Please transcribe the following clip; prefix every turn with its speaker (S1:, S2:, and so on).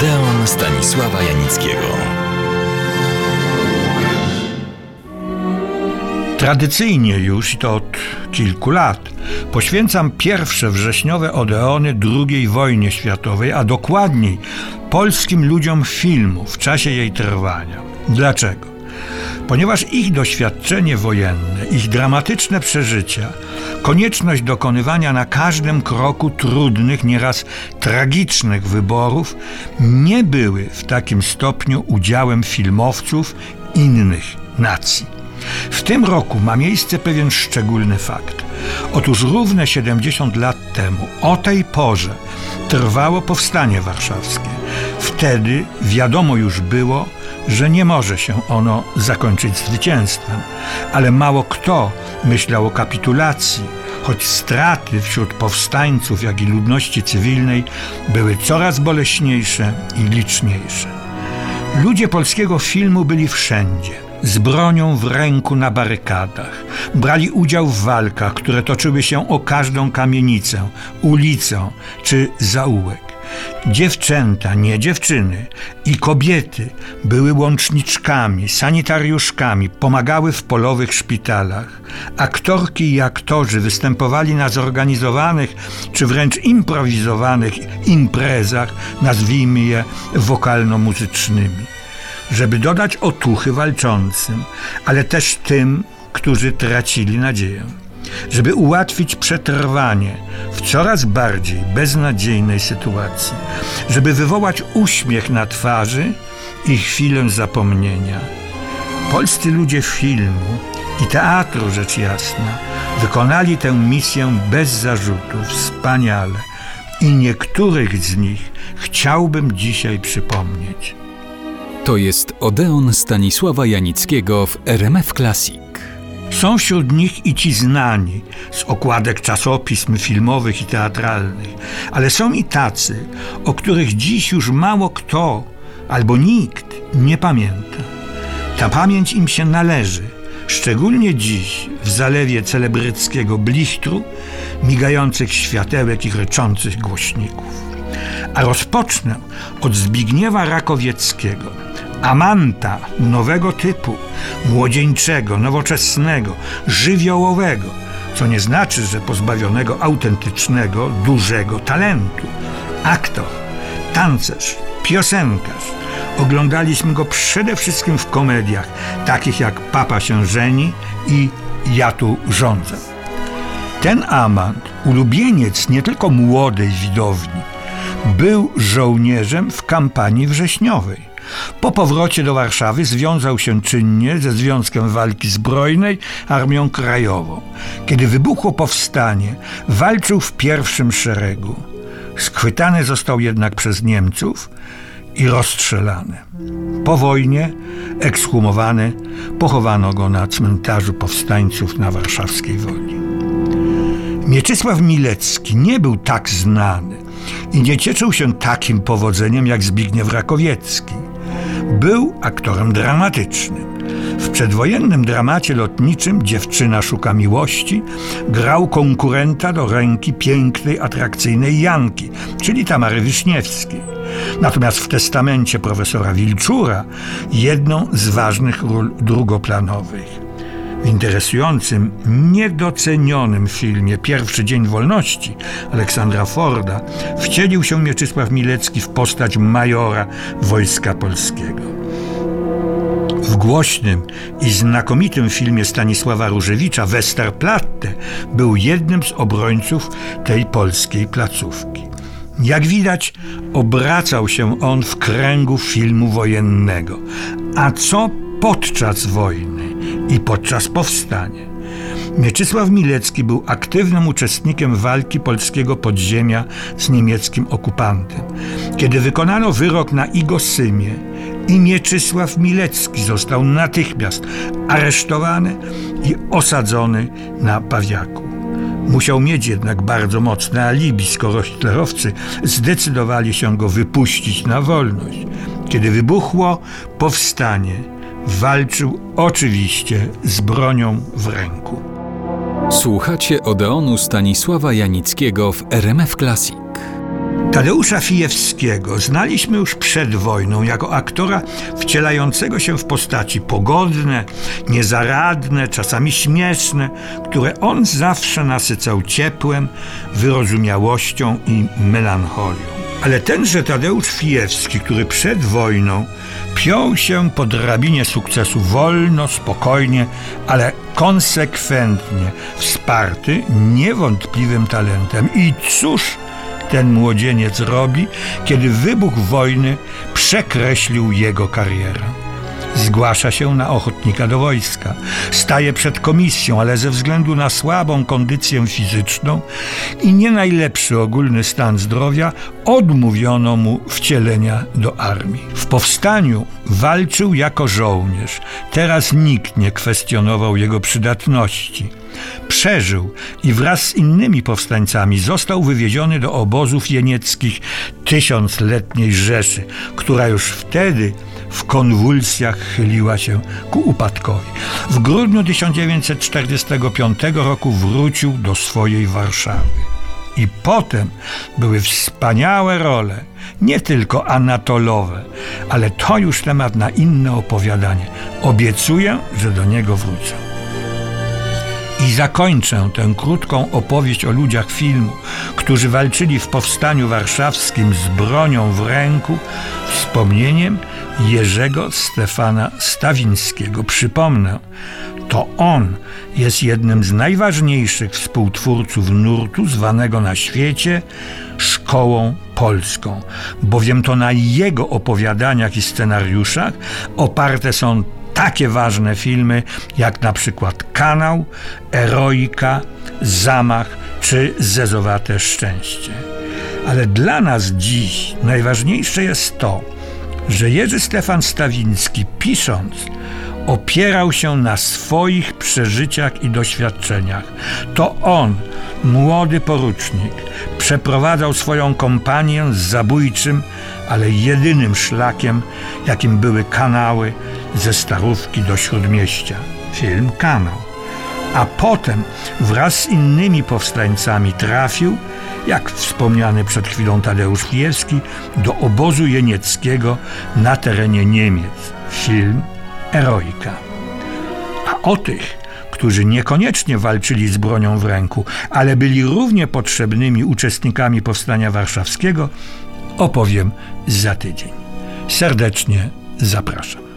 S1: Odeon Stanisława Janickiego.
S2: Tradycyjnie już, i to od kilku lat, poświęcam pierwsze wrześniowe Odeony II wojnie światowej, a dokładniej polskim ludziom filmu w czasie jej trwania. Dlaczego? Ponieważ ich doświadczenie wojenne, ich dramatyczne przeżycia, konieczność dokonywania na każdym kroku trudnych, nieraz tragicznych wyborów nie były w takim stopniu udziałem filmowców innych nacji. W tym roku ma miejsce pewien szczególny fakt. Otóż równe 70 lat temu, o tej porze, trwało powstanie warszawskie. Wtedy wiadomo już było, że nie może się ono zakończyć zwycięstwem, ale mało kto myślał o kapitulacji, choć straty wśród powstańców, jak i ludności cywilnej były coraz boleśniejsze i liczniejsze. Ludzie polskiego filmu byli wszędzie z bronią w ręku na barykadach. Brali udział w walkach, które toczyły się o każdą kamienicę, ulicę czy zaułek. Dziewczęta, nie dziewczyny, i kobiety były łączniczkami, sanitariuszkami, pomagały w polowych szpitalach. Aktorki i aktorzy występowali na zorganizowanych czy wręcz improwizowanych imprezach, nazwijmy je wokalno-muzycznymi, żeby dodać otuchy walczącym, ale też tym, którzy tracili nadzieję żeby ułatwić przetrwanie w coraz bardziej beznadziejnej sytuacji, żeby wywołać uśmiech na twarzy i chwilę zapomnienia. Polscy ludzie filmu i teatru, rzecz jasna, wykonali tę misję bez zarzutów, wspaniale i niektórych z nich chciałbym dzisiaj przypomnieć.
S1: To jest Odeon Stanisława Janickiego w RMF Classic.
S2: Są wśród nich i ci znani z okładek czasopism filmowych i teatralnych, ale są i tacy, o których dziś już mało kto albo nikt nie pamięta. Ta pamięć im się należy, szczególnie dziś w zalewie celebryckiego blichtru, migających światełek i ryczących głośników. A rozpocznę od Zbigniewa Rakowieckiego – Amanta nowego typu, młodzieńczego, nowoczesnego, żywiołowego, co nie znaczy, że pozbawionego autentycznego, dużego talentu. Aktor, tancerz, piosenkarz. Oglądaliśmy go przede wszystkim w komediach, takich jak Papa się żeni i Ja tu rządzę. Ten amant, ulubieniec nie tylko młodej widowni, był żołnierzem w kampanii wrześniowej. Po powrocie do Warszawy związał się czynnie ze Związkiem Walki Zbrojnej Armią Krajową. Kiedy wybuchło powstanie, walczył w pierwszym szeregu. Schwytany został jednak przez Niemców i rozstrzelany. Po wojnie, ekshumowany, pochowano go na cmentarzu powstańców na warszawskiej Woli. Mieczysław Milecki nie był tak znany i nie cieszył się takim powodzeniem jak Zbigniew Rakowiecki. Był aktorem dramatycznym. W przedwojennym dramacie lotniczym Dziewczyna szuka miłości grał konkurenta do ręki pięknej, atrakcyjnej Janki, czyli Tamary Wiśniewskiej. Natomiast w testamencie profesora Wilczura jedną z ważnych ról drugoplanowych. W interesującym, niedocenionym filmie Pierwszy Dzień Wolności Aleksandra Forda wcielił się Mieczysław Milecki w postać majora Wojska Polskiego. W głośnym i znakomitym filmie Stanisława Różewicza Westerplatte był jednym z obrońców tej polskiej placówki. Jak widać, obracał się on w kręgu filmu wojennego. A co podczas wojny i podczas powstania. Mieczysław Milecki był aktywnym uczestnikiem walki polskiego podziemia z niemieckim okupantem. Kiedy wykonano wyrok na Igosymie i Mieczysław Milecki został natychmiast aresztowany i osadzony na Pawiaku. Musiał mieć jednak bardzo mocne alibi, skoro hitlerowcy zdecydowali się go wypuścić na wolność. Kiedy wybuchło powstanie, walczył oczywiście z bronią w ręku.
S1: Słuchacie Odeonu Stanisława Janickiego w RMF Classic.
S2: Tadeusza Fijewskiego znaliśmy już przed wojną jako aktora wcielającego się w postaci pogodne, niezaradne, czasami śmieszne, które on zawsze nasycał ciepłem, wyrozumiałością i melancholią. Ale tenże Tadeusz Fijewski, który przed wojną piął się po drabinie sukcesu wolno, spokojnie, ale konsekwentnie, wsparty niewątpliwym talentem. I cóż ten młodzieniec robi, kiedy wybuch wojny przekreślił jego karierę? Zgłasza się na ochotnika do wojska. Staje przed komisją, ale ze względu na słabą kondycję fizyczną i nie najlepszy ogólny stan zdrowia odmówiono mu wcielenia do armii. W powstaniu walczył jako żołnierz. Teraz nikt nie kwestionował jego przydatności. Przeżył i wraz z innymi powstańcami został wywieziony do obozów jenieckich tysiącletniej Rzeszy, która już wtedy w konwulsjach chyliła się ku upadkowi. W grudniu 1945 roku wrócił do swojej Warszawy. I potem były wspaniałe role, nie tylko anatolowe, ale to już temat na inne opowiadanie. Obiecuję, że do niego wrócę. I zakończę tę krótką opowieść o ludziach filmu, którzy walczyli w powstaniu warszawskim z bronią w ręku, wspomnieniem Jerzego Stefana Stawińskiego. Przypomnę, to on jest jednym z najważniejszych współtwórców nurtu zwanego na świecie szkołą polską, bowiem to na jego opowiadaniach i scenariuszach oparte są takie ważne filmy jak na przykład Kanał, Eroika, Zamach czy Zezowate Szczęście. Ale dla nas dziś najważniejsze jest to, że Jerzy Stefan Stawiński pisząc opierał się na swoich przeżyciach i doświadczeniach. To on, młody porucznik, przeprowadzał swoją kompanię z zabójczym, ale jedynym szlakiem, jakim były kanały ze Starówki do Śródmieścia. Film Kanał. A potem wraz z innymi powstańcami trafił, jak wspomniany przed chwilą Tadeusz Kijewski, do obozu jenieckiego na terenie Niemiec. Film Eroika. A o tych, którzy niekoniecznie walczyli z bronią w ręku, ale byli równie potrzebnymi uczestnikami powstania warszawskiego, opowiem za tydzień. Serdecznie zapraszam.